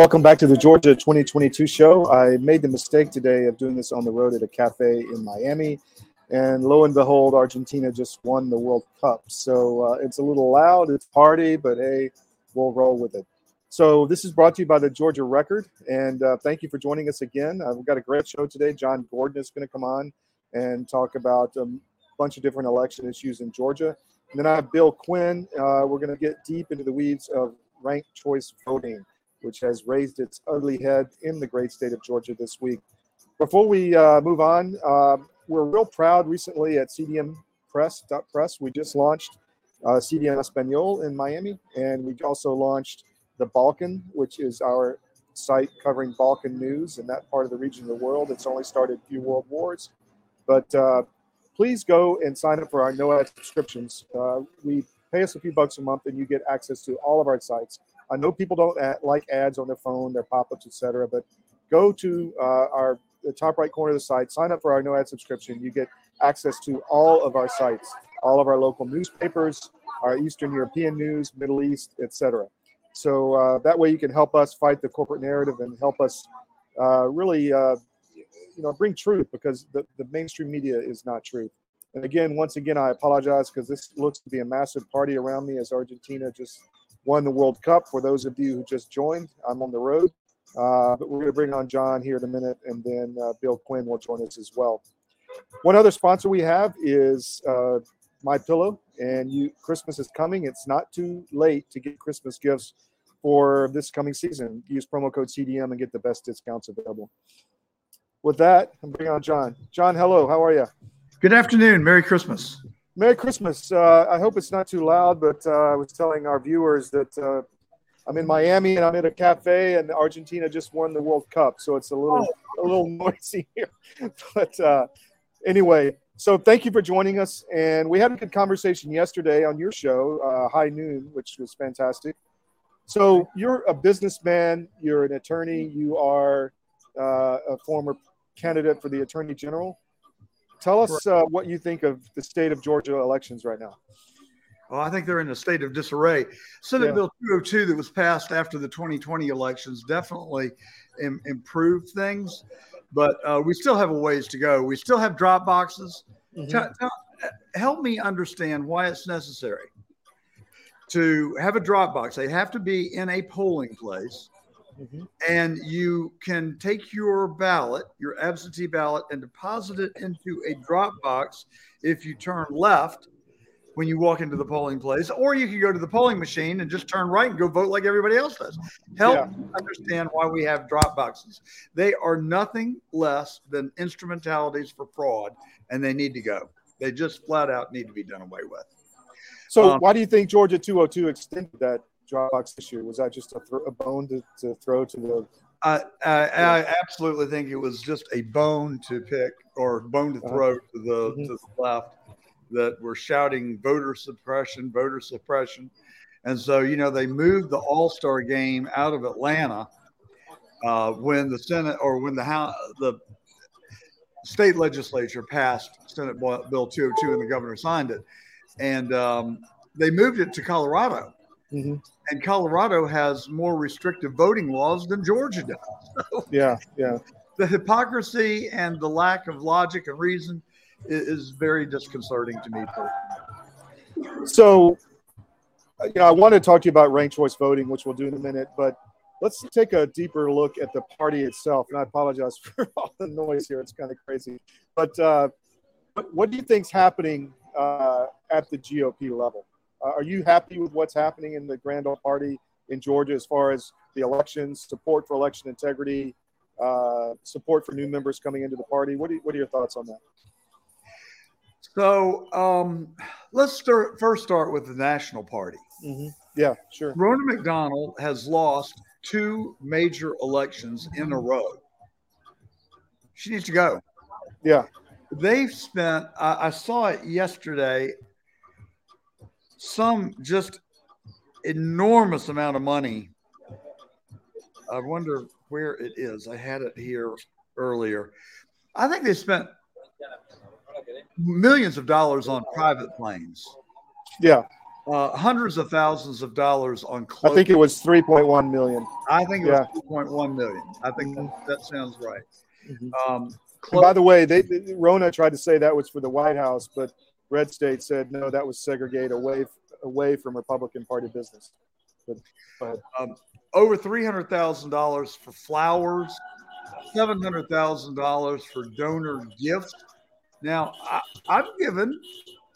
Welcome back to the Georgia 2022 show. I made the mistake today of doing this on the road at a cafe in Miami. And lo and behold, Argentina just won the World Cup. So uh, it's a little loud, it's party, but hey, we'll roll with it. So this is brought to you by the Georgia Record. And uh, thank you for joining us again. Uh, we've got a great show today. John Gordon is going to come on and talk about a bunch of different election issues in Georgia. And then I have Bill Quinn. Uh, we're going to get deep into the weeds of ranked choice voting which has raised its ugly head in the great state of Georgia this week. Before we uh, move on, uh, we're real proud recently at CDM Press, Press we just launched uh, CDM Espanol in Miami, and we also launched The Balkan, which is our site covering Balkan news in that part of the region of the world. It's only started a few world wars. But uh, please go and sign up for our no ad subscriptions. Uh, we pay us a few bucks a month, and you get access to all of our sites I know people don't like ads on their phone, their pop-ups, etc. But go to uh, our the top right corner of the site, sign up for our no ad subscription. You get access to all of our sites, all of our local newspapers, our Eastern European news, Middle East, etc. So uh, that way you can help us fight the corporate narrative and help us uh, really, uh, you know, bring truth because the, the mainstream media is not truth. And again, once again, I apologize because this looks to be a massive party around me as Argentina just won the World Cup. For those of you who just joined, I'm on the road. Uh, but we're going to bring on John here in a minute, and then uh, Bill Quinn will join us as well. One other sponsor we have is uh, My Pillow, and you Christmas is coming. It's not too late to get Christmas gifts for this coming season. Use promo code CDM and get the best discounts available. With that, I'm bringing on John. John, hello. How are you? Good afternoon. Merry Christmas. Merry Christmas. Uh, I hope it's not too loud, but uh, I was telling our viewers that uh, I'm in Miami and I'm at a cafe, and Argentina just won the World Cup, so it's a little a little noisy here. but uh, anyway, so thank you for joining us, and we had a good conversation yesterday on your show, uh, High Noon, which was fantastic. So you're a businessman, you're an attorney, you are uh, a former candidate for the Attorney General. Tell us uh, what you think of the state of Georgia elections right now. Well, I think they're in a state of disarray. Senate yeah. Bill 202 that was passed after the 2020 elections definitely Im- improved things, but uh, we still have a ways to go. We still have drop boxes. Mm-hmm. T- t- help me understand why it's necessary to have a drop box. They have to be in a polling place Mm-hmm. And you can take your ballot, your absentee ballot, and deposit it into a drop box if you turn left when you walk into the polling place, or you can go to the polling machine and just turn right and go vote like everybody else does. Help yeah. understand why we have drop boxes. They are nothing less than instrumentalities for fraud, and they need to go. They just flat out need to be done away with. So, um, why do you think Georgia 202 extended that Dropbox this year? Was that just a, th- a bone to, to, throw to the? I, I, absolutely think it was just a bone to pick or bone to uh-huh. throw uh, to the mm-hmm. to the left that were shouting voter suppression, voter suppression, and so you know they moved the All Star game out of Atlanta uh, when the Senate or when the House the state legislature passed Senate Bill 202 and the governor signed it, and um, they moved it to Colorado. Mm-hmm. And Colorado has more restrictive voting laws than Georgia does. So yeah, yeah. The hypocrisy and the lack of logic and reason is, is very disconcerting to me. So, you know, I want to talk to you about ranked choice voting, which we'll do in a minute, but let's take a deeper look at the party itself. And I apologize for all the noise here; it's kind of crazy. But uh, what do you think's happening uh, at the GOP level? Uh, are you happy with what's happening in the Grand Old Party in Georgia as far as the elections, support for election integrity, uh, support for new members coming into the party? What, you, what are your thoughts on that? So um, let's start, first start with the National Party. Mm-hmm. Yeah, sure. Ronna McDonald has lost two major elections in a row. She needs to go. Yeah. They've spent, I, I saw it yesterday, some just enormous amount of money. I wonder where it is. I had it here earlier. I think they spent millions of dollars on private planes. Yeah. uh, hundreds of thousands of dollars on clothes. I think it was 3.1 million. I think it yeah. was 2.1 million. I think mm-hmm. that, that, sounds right. Mm-hmm. Um, by the way, they, they, Ronna tried to say that was for the White House, but Red State said no, that was segregate away away from Republican Party business. But, um, over three hundred thousand dollars for flowers, seven hundred thousand dollars for donor gifts. Now I, have given.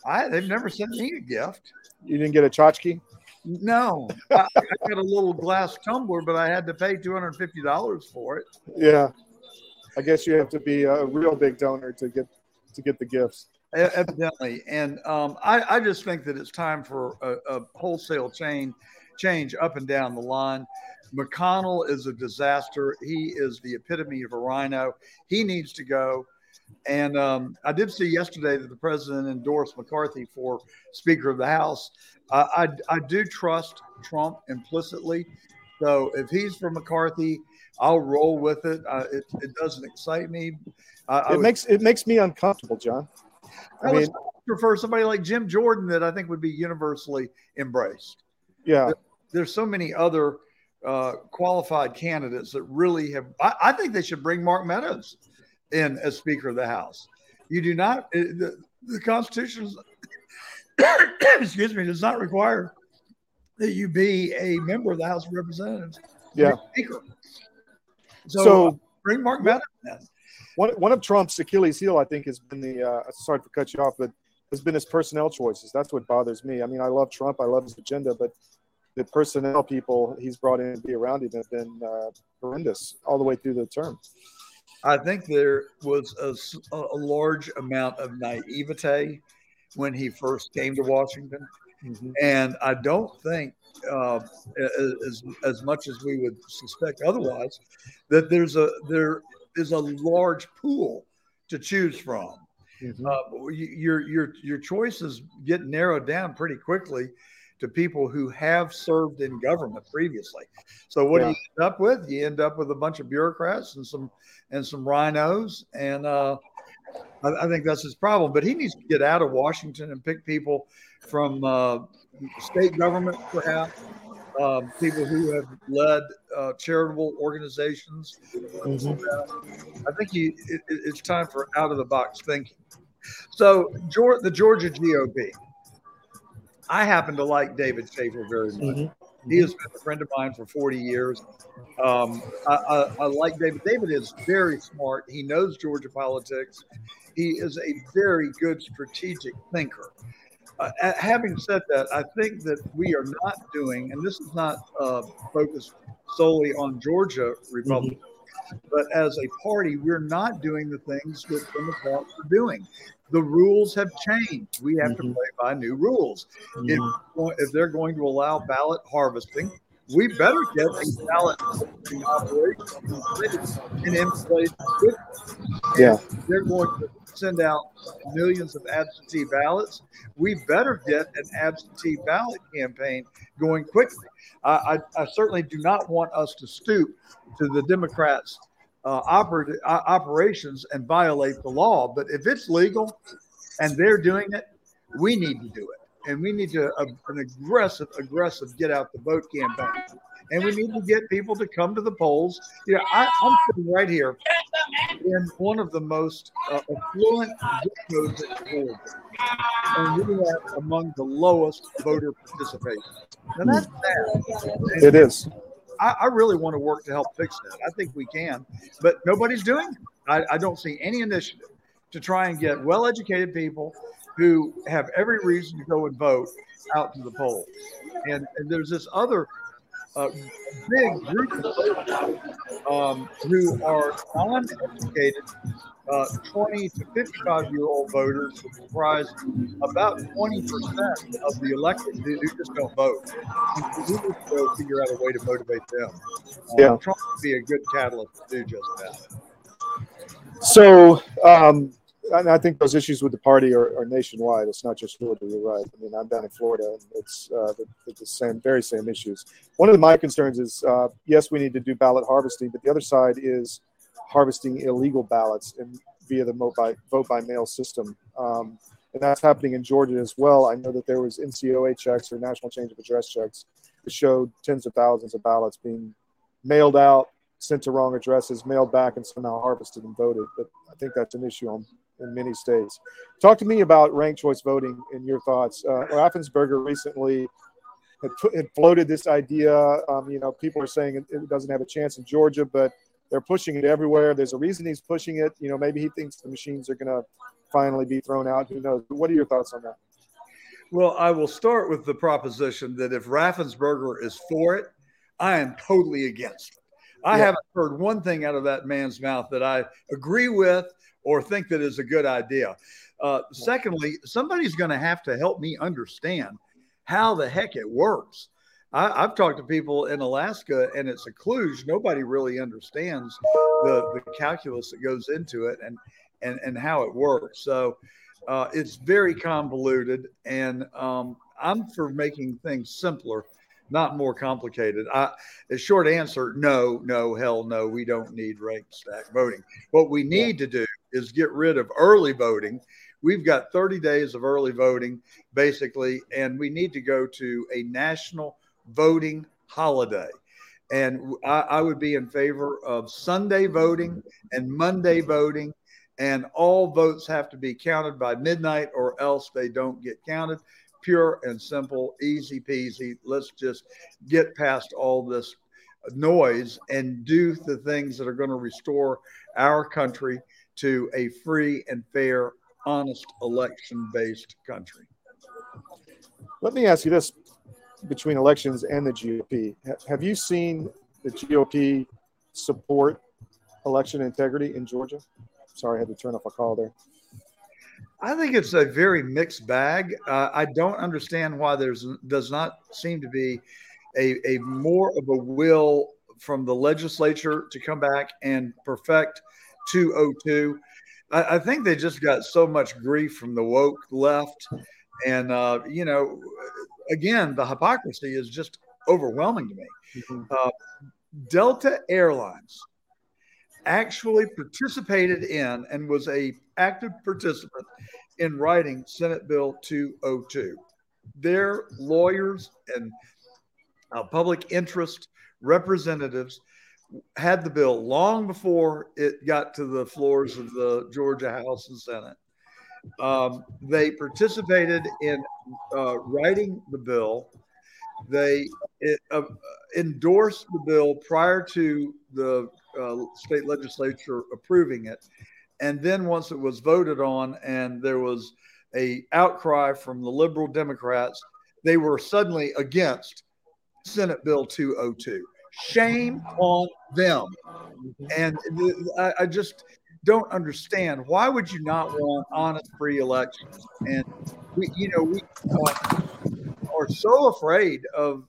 I they've never sent me a gift. You didn't get a tchotchke? No, I, I, got a little glass tumbler, but I had to pay two hundred fifty dollars for it. Yeah, I guess you have to be a real big donor to get to get the gifts. Evidently, and um, I, I, just think that it's time for a, a, wholesale chain change up and down the line. McConnell is a disaster. He is the epitome of a RINO. He needs to go. And um, I did see yesterday that the president endorsed McCarthy for Speaker of the House. Uh, I, I do trust Trump implicitly. So if he's for McCarthy, I'll roll with it. Uh, it, it doesn't excite me. Uh, it would, makes it makes me uncomfortable, John. I, I mean, prefer somebody like Jim Jordan that I think would be universally embraced. Yeah, there, there's so many other uh, qualified candidates that really have. I, I, think they should bring Mark Meadows in as Speaker of the House. You do not. The, the Constitution, excuse me, does not require that you be a member of the House of Representatives. Yeah. Speaker. So, so uh, bring Mark Meadows in. One, one of Trump's Achilles heel, I think, has been the. Uh, sorry to cut you off, but has been his personnel choices. That's what bothers me. I mean, I love Trump, I love his agenda, but the personnel people he's brought in to be around him have been uh, horrendous all the way through the term. I think there was a, a large amount of naivete when he first came to Washington. Mm-hmm. And I don't think, uh, as, as much as we would suspect otherwise, that there's a there is a large pool to choose from. Mm-hmm. Uh, your your your choices get narrowed down pretty quickly to people who have served in government previously. So what yeah. do you end up with? You end up with a bunch of bureaucrats and some and some RINOs, and uh, I, I, think that's his problem. But he needs to get out of Washington and pick people from uh, state government, perhaps um, people who have led uh, charitable organizations. Mm-hmm. I think he, it, it's time for out of the box thinking. So, the Georgia GOP. I happen to like David Shafer very much. Mm-hmm. He has been a friend of mine for 40 years. Um, I, I, I, like David. David is very smart. He knows Georgia politics. He is a very good strategic thinker. Uh, having said that, I think that we are not doing, and this is not uh, focused solely on Georgia Republicans, mm-hmm. but as a party, we're not doing the things that Democrats are doing the rules have changed. We have mm-hmm. to play by new rules. Mm-hmm. If, if they're going to allow ballot harvesting, we better get a ballot operation in place. Yeah. They're going to send out millions of absentee ballots. We better get an absentee ballot campaign going quickly. I, I, I certainly do not want us to stoop to the Democrats' uh, oper- uh, operations and violate the law. But if it's legal and they're doing it, we need to do it. And we need to uh, an aggressive, aggressive get out the vote campaign. And we need to get people to come to the polls. You know, I, am sitting right here in one of the most uh, affluent zip codes in Georgia, and we have among the lowest voter participation. Now that's bad. It is. I, I, really want to work to help fix that. I think we can, but nobody's doing it. I, I don't see any initiative to try and get well educated people who have every reason to go and vote out to the polls. And, and there's this other uh, big group of voters um, who are uh, 20 to 55 year old voters who comprise about 20% of the electorate who, who just don't vote. We need to figure out a way to motivate them. Uh, yeah. Trump would be a good catalyst to do just that. So, um, I think those issues with the party are, are, nationwide. It's not just Florida. You're right. I mean, I'm down in Florida, and it's uh, the, the, same, very same issues. One of my concerns is, uh, yes, we need to do ballot harvesting, but the other side is harvesting illegal ballots and via the vote by, vote by mail system. Um, and that's happening in Georgia as well. I know that there was NCOA checks or national change of address checks that showed tens of thousands of ballots being mailed out, sent to wrong addresses, mailed back, and somehow harvested and voted. But I think that's an issue on, in many states. Talk to me about ranked choice voting and your thoughts. Uh, Raffensperger recently had, put, had, floated this idea. Um, you know, people are saying it, it doesn't have a chance in Georgia, but they're pushing it everywhere. There's a reason he's pushing it. You know, maybe he thinks the machines are going to finally be thrown out. Who knows? What are your thoughts on that? Well, I will start with the proposition that if Raffensperger is for it, I am totally against it. I yeah. haven't heard one thing out of that man's mouth that I agree with or think that is a good idea. Uh, secondly, somebody's going to have to help me understand how the heck it works. I, have talked to people in Alaska and it's a kludge. Nobody really understands the, the calculus that goes into it and, and, and how it works. So uh, it's very convoluted. And um, I'm for making things simpler not more complicated. I, a short answer, no, no, hell no, we don't need ranked stack voting. What we need to do is get rid of early voting. We've got 30 days of early voting, basically, and we need to go to a national voting holiday. And I, I would be in favor of Sunday voting and Monday voting and all votes have to be counted by midnight or else they don't get counted pure and simple, easy peasy. Let's just get past all this noise and do the things that are going to restore our country to a free and fair, honest election based country. Let me ask you this between elections and the GOP. Have you seen the GOP support election integrity in Georgia? Sorry, I had to turn off a call there. I think it's a very mixed bag. Uh, I don't understand why there's does not seem to be a, a more of a will from the legislature to come back and perfect 202. I, I think they just got so much grief from the woke left. And, uh, you know, again, the hypocrisy is just overwhelming to me. Mm-hmm. Uh, Delta Airlines actually participated in and was a active participant in writing Senate Bill 202. Their lawyers and uh, public interest representatives had the bill long before it got to the floors of the Georgia House and Senate. Um, they participated in uh, writing the bill. They it, uh, endorsed the bill prior to the uh, state legislature approving it. And then once it was voted on and there was a outcry from the liberal Democrats, they were suddenly against Senate Bill 202. Shame on them. And I, I just don't understand why would you not want honest free elections? And we, you know, we are so afraid of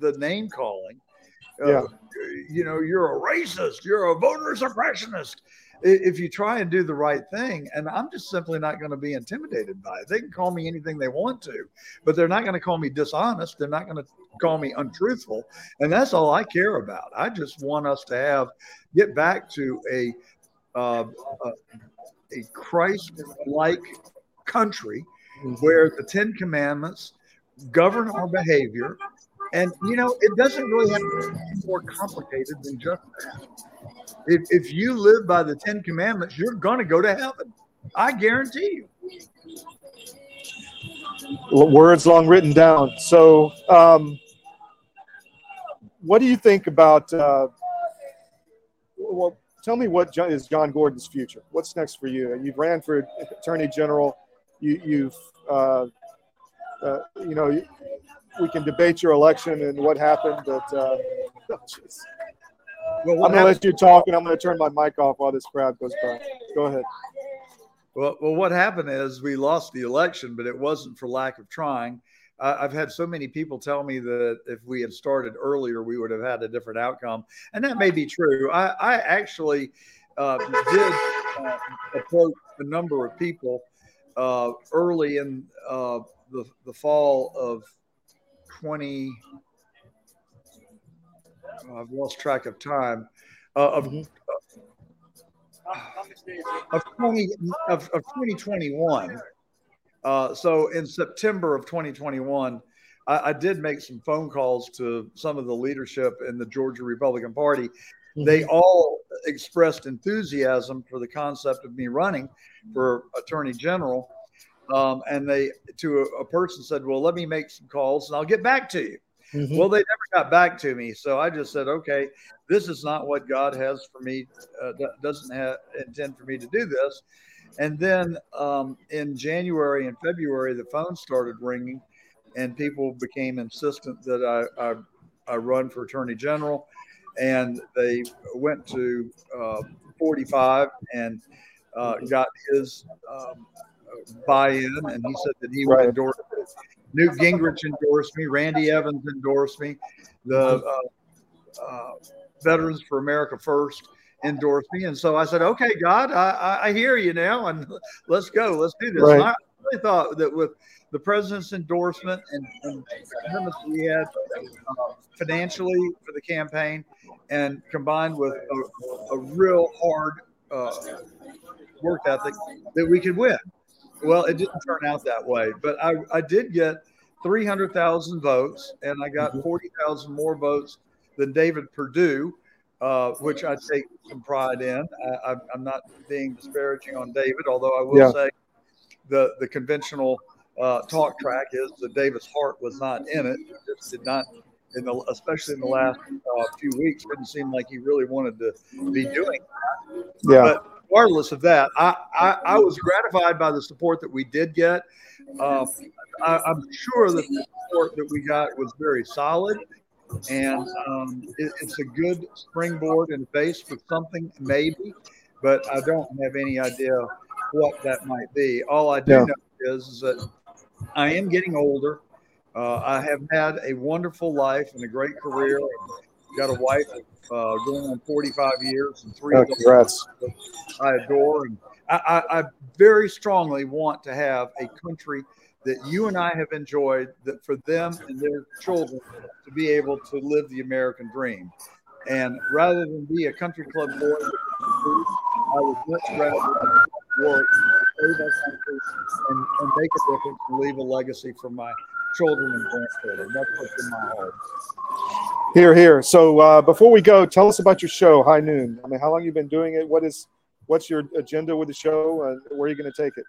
the name calling. Uh, yeah. You know, you're a racist. You're a voter suppressionist if you try and do the right thing, and I'm just simply not going to be intimidated by it. They can call me anything they want to, but they're not going to call me dishonest. They're not going to call me untruthful. And that's all I care about. I just want us to have, get back to a, uh, a, a Christ like country where the Ten Commandments govern our behavior. And, you know, it doesn't really have to be more complicated than just that. If, if you live by the Ten Commandments, you're going to go to heaven. I guarantee you. Words long written down. So, um, what do you think about? Uh, well, tell me what is John Gordon's future? What's next for you? You've ran for attorney general. You, have uh, uh, you know, we can debate your election and what happened, but uh, oh, well, I'm going to let you talk, and I'm going to turn my mic off while this crowd goes by. Go ahead. Well, well, what happened is we lost the election, but it wasn't for lack of trying. Uh, I've had so many people tell me that if we had started earlier, we would have had a different outcome, and that may be true. I, I actually uh, did uh, approach a number of people uh, early in uh, the the fall of 20- I've lost track of time uh, of, mm-hmm. of 20 of, of 2021 Uh, so in September of 2021, I, I, did make some phone calls to some of the leadership in the Georgia Republican Party. Mm-hmm. They all expressed enthusiasm for the concept of me running for Attorney General. Um, and they, to a, a, person, said, Well, let me make some calls and I'll get back to you. Mm-hmm. Well, they never got back to me. So I just said, Okay, this is not what God has for me, uh, doesn't have, intend for me to do this. And then um, in January and February, the phone started ringing, and people became insistent that I, I, I run for attorney general. And they went to uh, 45 and uh, got his um, buy-in, and he said that he would endorse it. Newt Gingrich endorsed me. Randy Evans endorsed me. The uh, uh, Veterans for America First endorsed me. And so I said, okay, God, I, I hear you now, and let's go. Let's do this. Right. I really thought that with the president's endorsement and, and we had uh, financially for the campaign, and combined with a, a real hard uh, work ethic, that we could win. Well, it didn't turn out that way, but I, I did get 300,000 votes, and I got mm-hmm. 40,000 more votes than David Perdue uh, which I take some pride in. I, am not being disparaging on David, although I will yeah. say the the conventional uh, talk track is that David's heart was not in it. It just did not, in the especially in the last uh, few weeks, didn't seem like he really wanted to be doing that. Yeah. But regardless of that, I, I, I was gratified by the support that we did get. Uh, I, am sure that the support that we got was very solid and um, it, it's a good springboard and base for something maybe, but I don't have any idea what that might be. All I do yeah. know is, is, that I am getting older. Uh, I have had a wonderful life and a great career. Got a wife uh, going on 45 years and three oh, congrats. I adore, and I, I, I very strongly want to have a country that you and I have enjoyed that for them and their children to be able to live the American dream. And rather than be a country club boy, I would much rather work, save our country, and, and make a difference and leave a legacy for my children and grandchildren. That's what's in my heart. Here, here. So uh, before we go, tell us about your show, High Noon. I mean, how long you been doing it? What is, what's your agenda with the show, and where are you going to take it?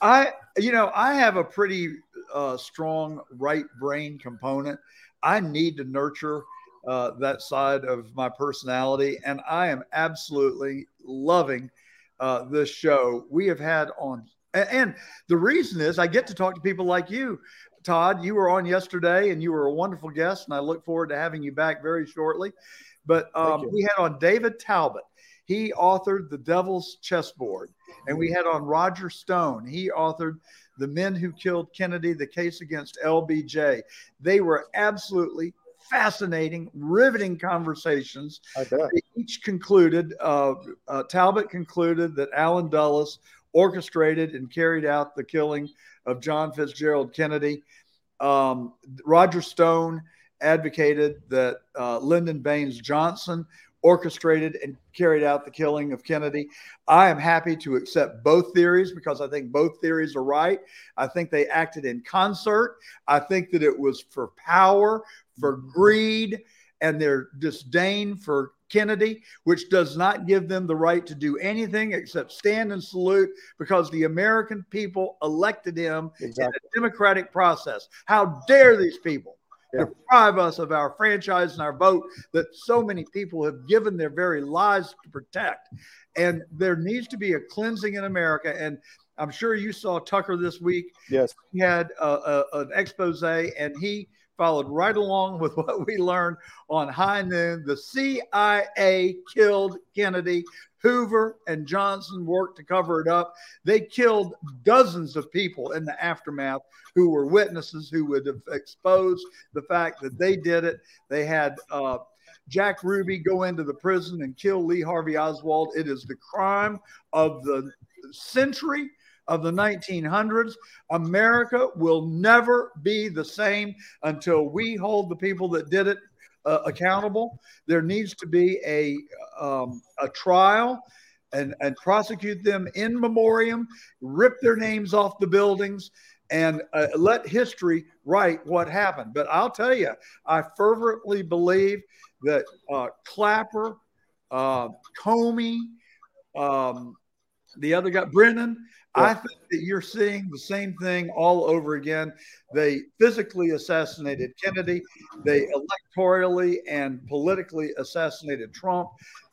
I, you know, I have a pretty uh, strong right brain component. I need to nurture uh, that side of my personality, and I am absolutely loving uh, this show. We have had on, and the reason is I get to talk to people like you. Todd, you were on yesterday and you were a wonderful guest, and I look forward to having you back very shortly. But um, we had on David Talbot. He authored The Devil's Chessboard. And we had on Roger Stone. He authored The Man Who Killed Kennedy, the case against LBJ. They were absolutely fascinating, riveting conversations. They each concluded, uh, uh, Talbot concluded that Allen Dulles orchestrated and carried out the killing of John Fitzgerald Kennedy. Um, Roger Stone advocated that uh, Lyndon Baines Johnson orchestrated and carried out the killing of Kennedy. I am happy to accept both theories because I think both theories are right. I think they acted in concert. I think that it was for power, for greed, and their disdain for Kennedy, which does not give them the right to do anything except stand and salute because the American people elected him exactly. in a democratic process. How dare these people? yeah. deprive us of our franchise and our vote that so many people have given their very lives to protect. And there needs to be a cleansing in America. And I'm sure you saw Tucker this week. Yes. He had a, a, an expose and he followed right along with what we learned on High Noon. The CIA killed Kennedy. Hoover and Johnson worked to cover it up. They killed dozens of people in the aftermath who were witnesses who would have exposed the fact that they did it. They had uh, Jack Ruby go into the prison and kill Lee Harvey Oswald. It is the crime of the century of the 1900s. America will never be the same until we hold the people that did it uh, accountable. There needs to be a um, a trial. and, and prosecute them in memoriam, rip their names off the buildings, and uh, let history write what happened. But I'll tell you, I fervently believe that uh, Clapper, uh, Comey, um, the other guy, Brennan, I think that you're seeing the same thing all over again. They physically assassinated Kennedy. They electorally and politically assassinated Trump.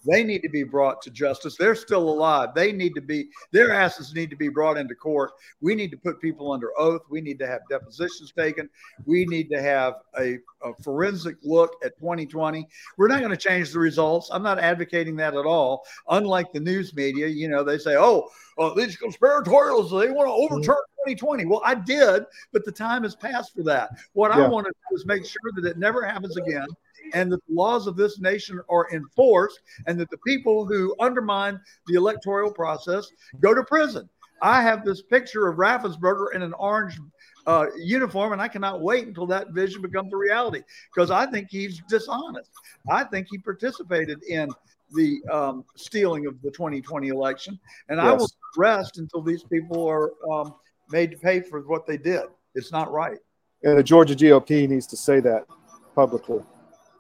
They need to be brought to justice. They're still alive. They need to be, their asses need to be brought into court. We need to put people under oath. We need to have depositions taken. We need to have a, a forensic look at 2020. We're not going to change the results. I'm not advocating that at all. Unlike the news media, you know, they say, oh, uh, these conspiratorials, they want to overturn 2020. Well, I did, but the time has passed for that. What yeah. I want to do is make sure that it never happens again and that the laws of this nation are enforced and that the people who undermine the electoral process go to prison. I have this picture of Raffensperger in an orange uh, uniform, and I cannot wait until that vision becomes a reality because I think he's dishonest. I think he participated in the um, stealing of the 2020 election, and yes. I will rest until these people are um, made to pay for what they did. It's not right. And the Georgia GOP needs to say that publicly.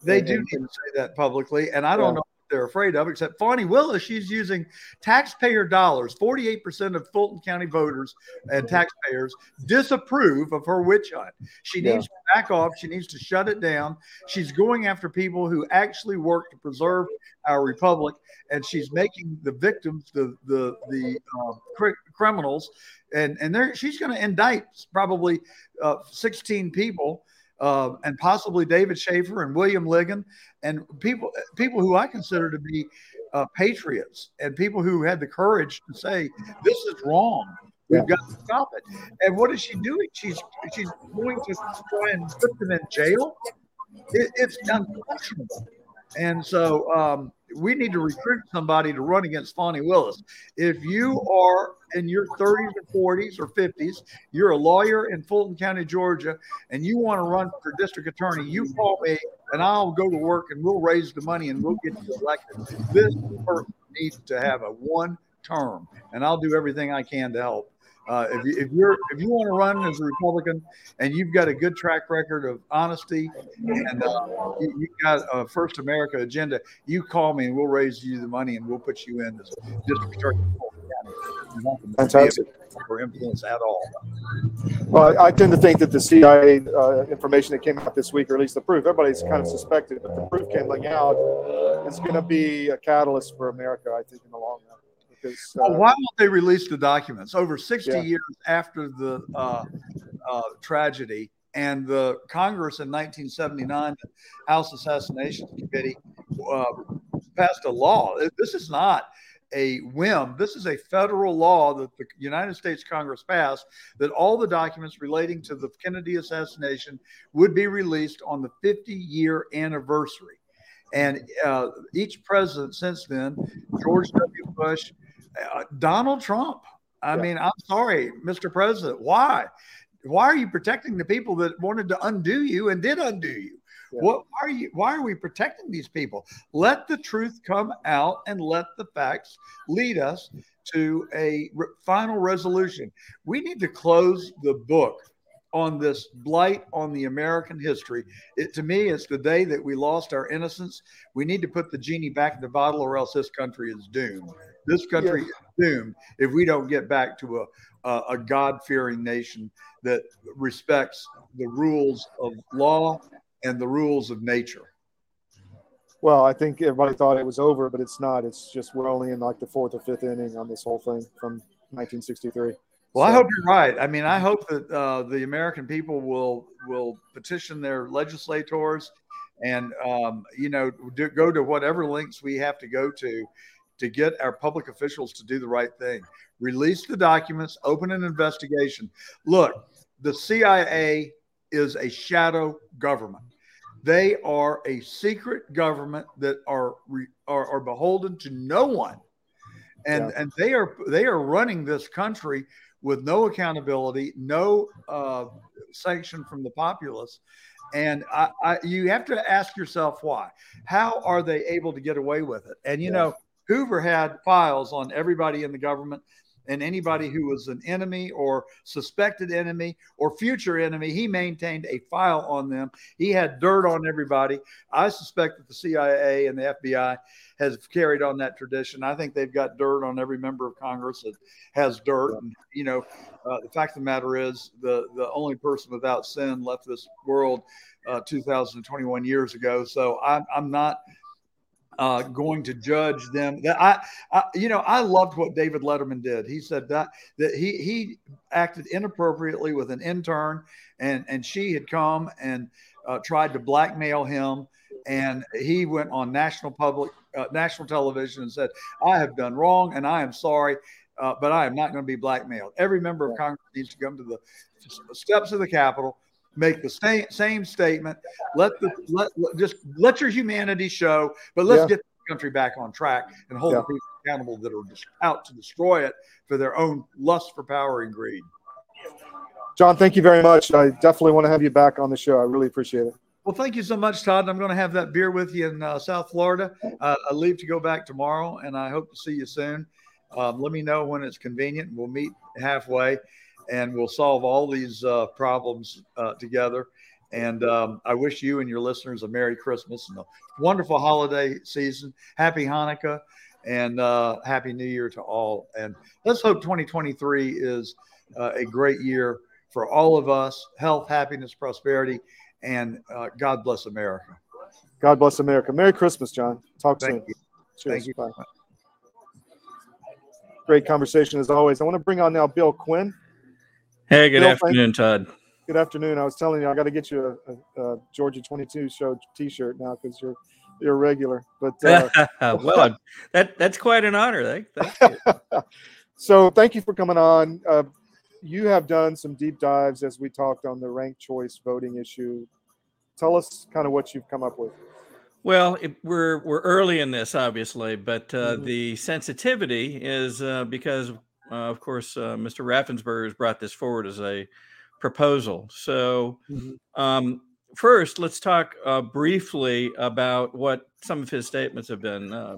They do need to say that publicly, and I don't yeah. know what they're afraid of, except Fani Willis. She's using taxpayer dollars. Forty-eight percent of Fulton County voters and taxpayers disapprove of her witch hunt. She needs yeah. to back off. She needs to shut it down. She's going after people who actually work to preserve our republic, and she's making the victims the the the uh, cr- criminals, and and there she's going to indict probably uh, sixteen people uh, and possibly David Shafer and William Ligon and people people who I consider to be uh, patriots and people who had the courage to say this is wrong. We've yeah. got to stop it. And what is she doing? She's she's going to try and put them in jail. It, it's unconscionable. And so um, we need to recruit somebody to run against Fani Willis. If you are in your 30s or 40s or 50s, you're a lawyer in Fulton County, Georgia, and you want to run for district attorney, you call me and I'll go to work and we'll raise the money and we'll get you elected. This person needs to have a one term, and I'll do everything I can to help. Uh, if, you, if you're if you want to run as a Republican and you've got a good track record of honesty and uh, you, have got a First America agenda, you call me and we'll raise you the money and we'll put you in as district attorney. Fantastic. For influence at all. Well, I tend to think that the CIA uh, information that came out this week, or at least the proof, everybody's kind of suspected, but the proof coming out is going to be a catalyst for America, I think, in the long run. Because, uh, well, why won't they release the documents over 60 yeah. years after the uh, uh, tragedy? And the Congress in 1979, the House Assassination Committee, uh, passed a law. This is not a whim. This is a federal law that the United States Congress passed that all the documents relating to the Kennedy assassination would be released on the 50 year anniversary. And uh, each president since then, George W. Bush, uh, Donald Trump. I yeah. mean, I'm sorry, Mr. President. Why? Why are you protecting the people that wanted to undo you and did undo you? Yeah. What are you? Why are we protecting these people? Let the truth come out and let the facts lead us to a re- final resolution. We need to close the book on this blight on the American history. It, to me, it's the day that we lost our innocence. We need to put the genie back in the bottle, or else this country is doomed. This country yeah. is doomed if we don't get back to a a, a God fearing nation that respects the rules of law and the rules of nature. Well, I think everybody thought it was over, but it's not. It's just we're only in like the fourth or fifth inning on this whole thing from 1963. Well, so. I hope you're right. I mean, I hope that uh, the American people will will petition their legislators, and um, you know, do, go to whatever links we have to go to to get our public officials to do the right thing. Release the documents, open an investigation. Look, the CIA is a shadow government. They are a secret government that are are, are beholden to no one, and yeah. and they are they are running this country with no accountability, no uh, sanction from the populace. And I, I, you have to ask yourself why. How are they able to get away with it? And you know, Hoover had files on everybody in the government and anybody who was an enemy or suspected enemy or future enemy, he maintained a file on them. He had dirt on everybody. I suspect that the CIA and the FBI has carried on that tradition. I think they've got dirt on every member of Congress that has dirt. And, you know, uh, the fact of the matter is, the the only person without sin left this world uh, 2021 years ago. So I'm I'm not uh, going to judge them. That I, I, you know, I loved what David Letterman did. He said that that he he acted inappropriately with an intern, and and she had come and uh, tried to blackmail him, and he went on national public uh, national television and said, "I have done wrong, and I am sorry." Uh, but I am not going to be blackmailed. Every member of Congress needs to come to the steps of the Capitol, make the same same statement. Let the let, let just let your humanity show, but let's yeah. get the country back on track and hold yeah. the people accountable that are out to destroy it for their own lust for power and greed. John, thank you very much. I definitely want to have you back on the show. I really appreciate it. Well, thank you so much, Todd. I'm going to have that beer with you in uh, South Florida. Uh, I leave to go back tomorrow, and I hope to see you soon. Um, let me know when it's convenient. We'll meet halfway and we'll solve all these uh, problems uh, together. And um, I wish you and your listeners a Merry Christmas and a wonderful holiday season. Happy Hanukkah and uh, Happy New Year to all. And let's hope 2023 is uh, a great year for all of us health, happiness, prosperity, and uh, God bless America. God bless America. Merry Christmas, John. Talk Thank soon. You. Cheers. Thank you. Bye. Great conversation as always. I want to bring on now Bill Quinn. Hey, good Bill, afternoon, Todd. Good afternoon. I was telling you, I got to get you a, a, a, Georgia 22 show T-shirt now because you're you're regular. But uh, well, that that's quite an honor. Thank, thank so thank you for coming on. Uh, you have done some deep dives as we talked on the ranked choice voting issue. Tell us kind of what you've come up with. Well, it, we're we're early in this, obviously, but uh, mm-hmm. the sensitivity is uh, because of course, uh, Mr. Raffensperger has brought this forward as a proposal. So, mm-hmm. um, first, let's talk uh, briefly about what some of his statements have been. Uh,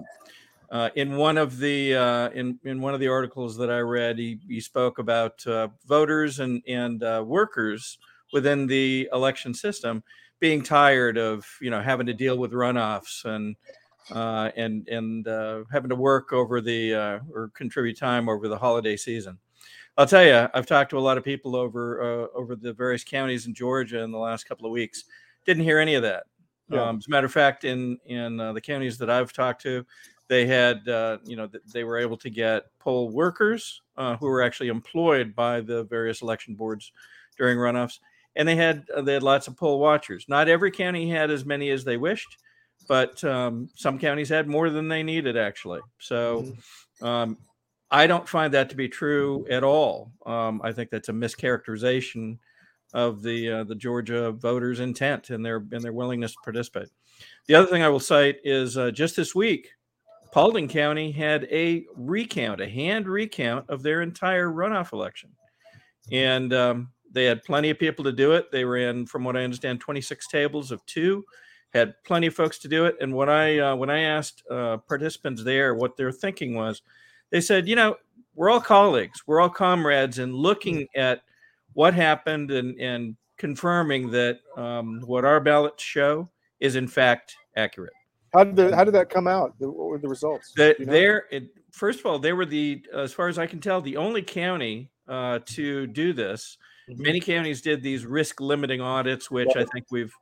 uh, in one of the uh, in in one of the articles that I read, he, he spoke about voters and and workers within the election system being tired of you know having to deal with runoffs and uh, and and uh, having to work over the uh, or contribute time over the holiday season. I'll tell you, I've talked to a lot of people over uh, over the various counties in Georgia in the last couple of weeks. Didn't hear any of that. Yeah. Um, as a matter of fact, in in uh, the counties that I've talked to, they had uh, you know they were able to get poll workers who were actually employed by the various election boards during runoffs, and they had they had lots of poll watchers. Not every county had as many as they wished but um, some counties had more than they needed actually. So mm-hmm. um, I don't find that to be true at all. Um, I think that's a mischaracterization of the uh, the Georgia voters' intent and their and their willingness to participate. The other thing I will cite is uh, just this week, Paulding County had a recount, a hand recount of their entire runoff election, and um, they had plenty of people to do it. They were in, from what I understand, 26 tables of two had plenty of folks to do it. And when I uh, when I asked uh, participants there what their thinking was, they said, you know, we're all colleagues, we're all comrades, and looking at what happened and and confirming that um, what our ballots show is in fact accurate. How did the, how did that come out? What were the results? That you know? there, first of all, they were the, as far as I can tell, the only county uh, to do this. Mm-hmm. Many counties did these risk limiting audits, which I think we've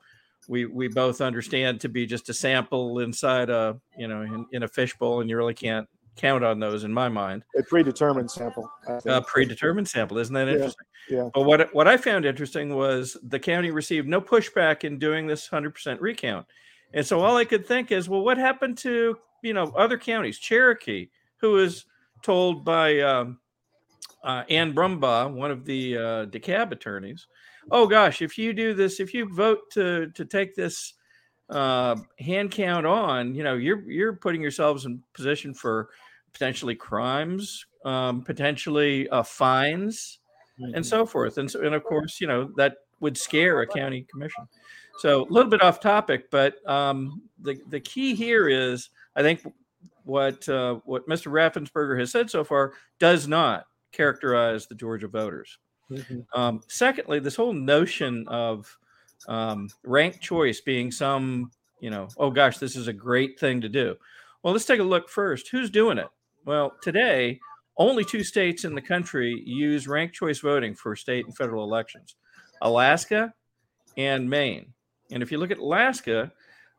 we we both understand to be just a sample inside a you know in, in a fishbowl, and you really can't count on those in my mind. A predetermined sample. A predetermined sample, isn't that interesting? Yeah, yeah. But what what I found interesting was the county received no pushback in doing this hundred percent recount, and so all I could think is, well, what happened to you know other counties? Cherokee, who was told by um, uh, Ann Brumbaugh, one of the uh, DeKalb attorneys, oh gosh, if you do this, if you vote to to take this uh, hand count on, you know, you're you're putting yourselves in position for potentially crimes, um, potentially uh, fines, mm-hmm. and so forth. And so, and of course, you know that would scare a county commission. So a little bit off topic, but um, the the key here is, I think what uh, what Mr. Raffensperger has said so far does not characterize the Georgia voters. Mm-hmm. Um, secondly, this whole notion of um, choice being some, you know, oh gosh, this is a great thing to do. Well, let's take a look first. Who's doing it? Well, today, only two states in the country use ranked choice voting for state and federal elections Alaska and Maine. And if you look at Alaska,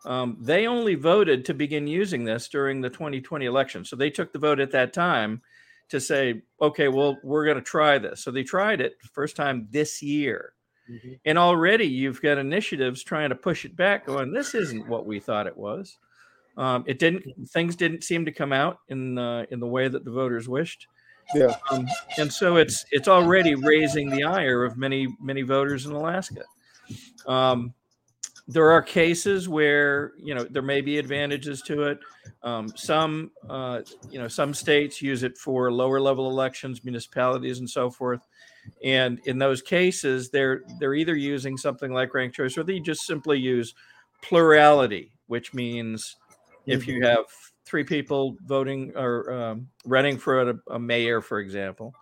um, they only voted to begin using this during the 2020 election. So they took the vote at that time to say, okay, well, we're going to try this. So they tried it first time this year. Mm-hmm. And already you've got initiatives trying to push it back, going, this isn't what we thought it was. Um, it didn't. Things didn't seem to come out in uh, in the way that the voters wished. Yeah. Um, and so it's it's already raising the ire of many many voters in Alaska. Um, there are cases where you know there may be advantages to it. Um, some uh, you know some states use it for lower level elections, municipalities, and so forth. And in those cases, they're they're either using something like ranked choice, or they just simply use plurality, which means if you mm-hmm. have three people voting or um, running for a, a mayor, for example,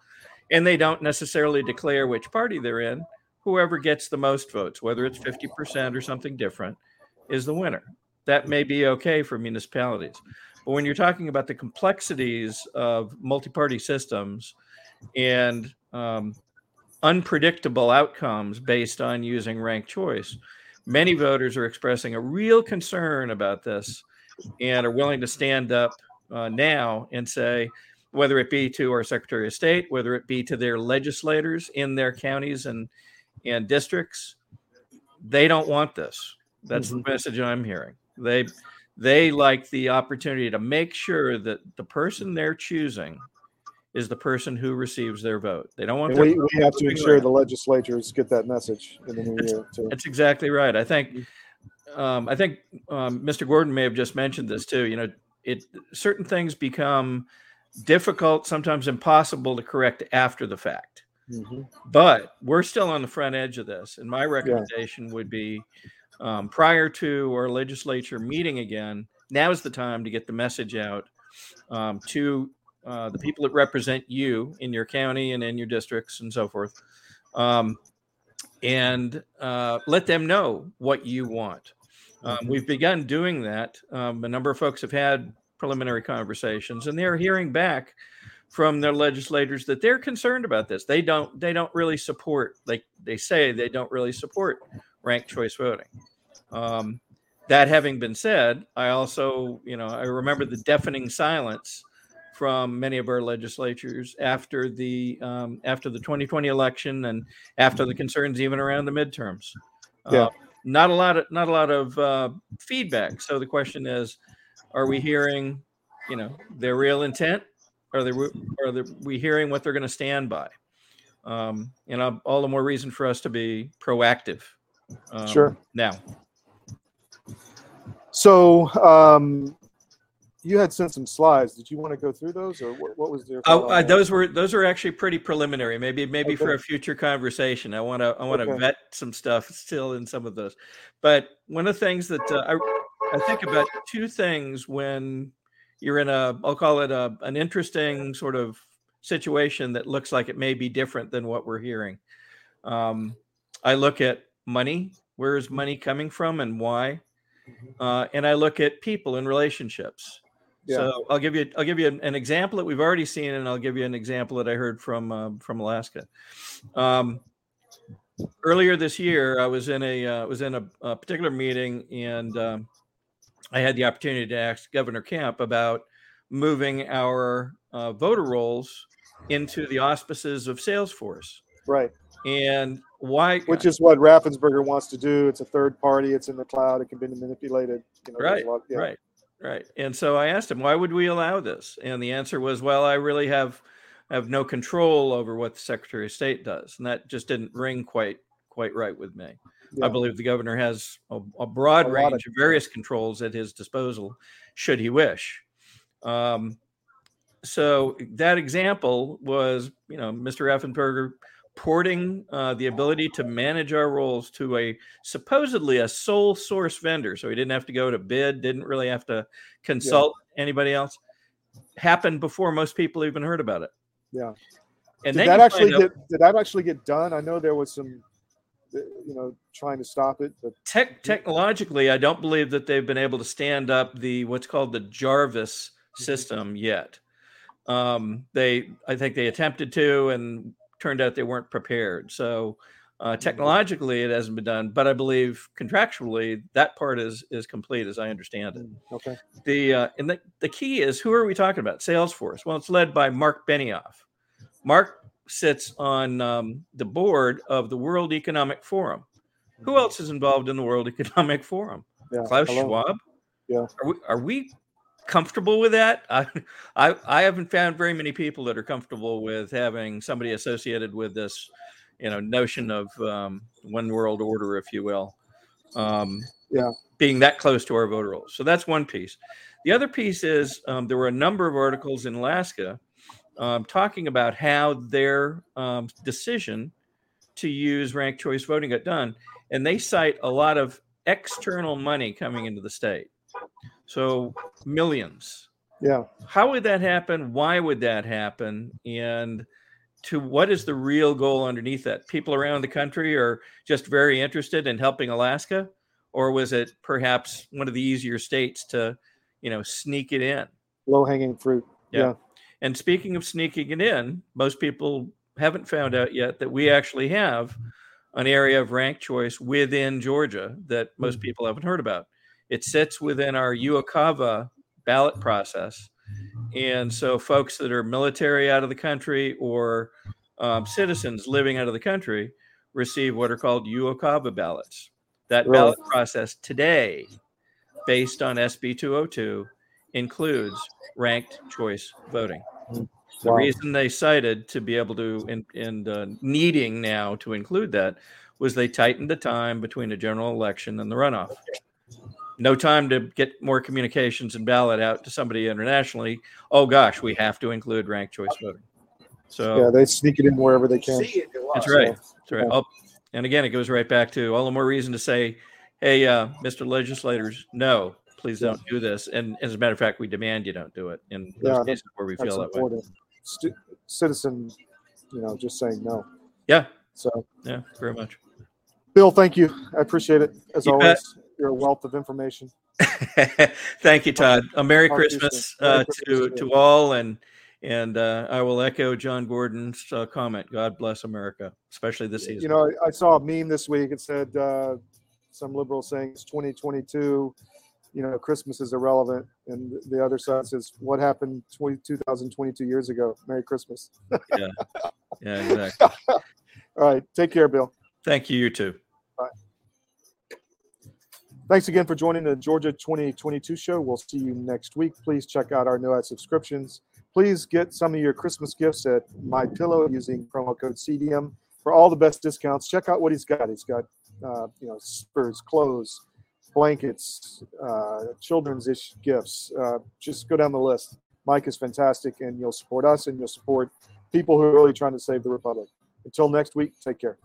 and they don't necessarily declare which party they're in, whoever gets the most votes, whether it's 50% or something different, is the winner. That may be okay for municipalities. But when you're talking about the complexities of multi party systems and um, unpredictable outcomes based on using ranked choice, many voters are expressing a real concern about this and are willing to stand up uh, now and say, whether it be to our Secretary of State, whether it be to their legislators in their counties and and districts, they don't want this. That's mm-hmm. the message I'm hearing. They they like the opportunity to make sure that the person they're choosing is the person who receives their vote. They don't want. We, we, have to ensure around. the legislatures get that message in the new that's, year. Too. That's exactly right. I think. Mm-hmm. Um, I think um, Mr. Gordon may have just mentioned this too. You know, it certain things become difficult, sometimes impossible to correct after the fact. Mm-hmm. But we're still on the front edge of this. And my recommendation yeah. would be um, prior to our legislature meeting again, now is the time to get the message out um, to uh, the people that represent you in your county and in your districts and so forth. Um, and uh, let them know what you want. Um, mm-hmm. We've begun doing that. Um, a number of folks have had preliminary conversations, and they're hearing back from their legislators that they're concerned about this. They don't they don't really support like they say they don't really support ranked choice voting. Um, that having been said, I also you know I remember the deafening silence from many of our legislatures after the um, after the 2020 election and after the concerns even around the midterms. Yeah. Uh, not a lot of not a lot of uh, feedback. So the question is, are we hearing, you know, their real intent are they are they, we hearing what they're going to stand by? Um, you know, all the more reason for us to be proactive. Um, sure. Now. So um, you had sent some slides. Did you want to go through those, or what, what was there? Oh, uh, those were those are actually pretty preliminary. Maybe maybe okay. for a future conversation. I want to I want to okay. vet some stuff still in some of those. But one of the things that uh, I I think about two things when you're in a I'll call it a an interesting sort of situation that looks like it may be different than what we're hearing. Um, I look at money. Where is money coming from and why? Mm-hmm. Uh, and I look at people and relationships. Yeah. So I'll give you I'll give you an, example that we've already seen, and I'll give you an example that I heard from uh, from Alaska. Um, earlier this year, I was in a uh, was in a, a particular meeting, and um, I had the opportunity to ask Governor Kemp about moving our uh, voter rolls into the auspices of Salesforce. Right. And why? Which is what Raffensperger wants to do. It's a third party. It's in the cloud. It can be manipulated. You know, right. Lot, yeah. Right. Right. And so I asked him, why would we allow this? And the answer was, well, I really have have no control over what the Secretary of State does, and that just didn't ring quite quite right with me. Yeah. I believe the governor has a, a broad a range of, of, various controls at his disposal, should he wish. Um, so that example was, you know, Mr. Raffensperger porting uh, the ability to manage our rolls to a supposedly a sole source vendor, so he didn't have to go to bid, didn't really have to consult yeah. anybody else. happened before most people even heard about it. Yeah. And did that actually get did that actually get done? I know there was some, you know, trying to stop it, but Tech, technologically, I don't believe that they've been able to stand up the what's called the Jarvis system yet. Um, they, I think they attempted to, and turned out they weren't prepared. So uh, technologically, it hasn't been done, but I believe contractually that part is is complete, as I understand it. okay. The uh, and the, the key is who are we talking about? Salesforce. Well, it's led by Mark Benioff. Mark sits on um, the board of the World Economic Forum. Who else is involved in the World Economic Forum? Yeah. Klaus hello. Schwab. Yeah. Are we, are we comfortable with that? I, I I haven't found very many people that are comfortable with having somebody associated with this, you know, notion of um, one world order, if you will. Um, Yeah. Being that close to our voter rolls. So that's one piece. The other piece is um, there were a number of articles in Alaska um, talking about how their um, decision to use ranked choice voting got done. And they cite a lot of external money coming into the state. So millions. Yeah. How would that happen? Why would that happen? And to what is the real goal underneath that? People around the country are just very interested in helping Alaska, or was it perhaps one of the easier states to, you know, sneak it in? Low hanging fruit. Yeah. And speaking of sneaking it in, most people haven't found out yet that we actually have an area of rank choice within Georgia that most Mhm. people haven't heard about. It sits within our UOCAVA ballot process. And so folks that are military out of the country or um, citizens living out of the country receive what are called UOCAVA ballots. That ballot process today, based on SB 202, includes ranked choice voting. The Wow. reason they cited to be able to and and uh, needing now to include that was they tightened the time between the general election and the runoff. No time to get more communications and ballot out to somebody internationally. Oh gosh, we have to include ranked choice voting. So Yeah, they sneak it in wherever they can. that's right. That's right. yeah. Oh, and again, it goes right back to all the more reason to say, "Hey, uh, Mr. Legislators, no, please don't do this." And as a matter of fact, we demand you don't do it in those Yeah, cases where we feel that way. important. Stu- citizen, you know, just saying no. Yeah, So, yeah, very much. Bill, thank you. I appreciate it as You always. bet. You're a wealth of information. Thank you, Todd. A Merry Christmas. Merry uh, Christmas to to all, and and uh, I will echo John Gordon's uh, comment. God bless America, especially this season. You know, I saw a meme this week. It said uh, some liberal saying it's 2022. You know, Christmas is irrelevant, and the other side says, "What happened 20, 2022 years ago? Merry Christmas." yeah, exactly. All right, take care, Bill. Thank you. You too. Thanks again for joining the Georgia 2022 show. We'll see you next week. Please check out our NOAD subscriptions. Please get some of your Christmas gifts at My Pillow using promo code CDM for all the best discounts. Check out what he's got. He's got, uh, you know, spurs, clothes, blankets, uh, children's ish gifts. Uh, just go down the list. Mike is fantastic, and you'll support us and you'll support people who are really trying to save the republic. Until next week, take care.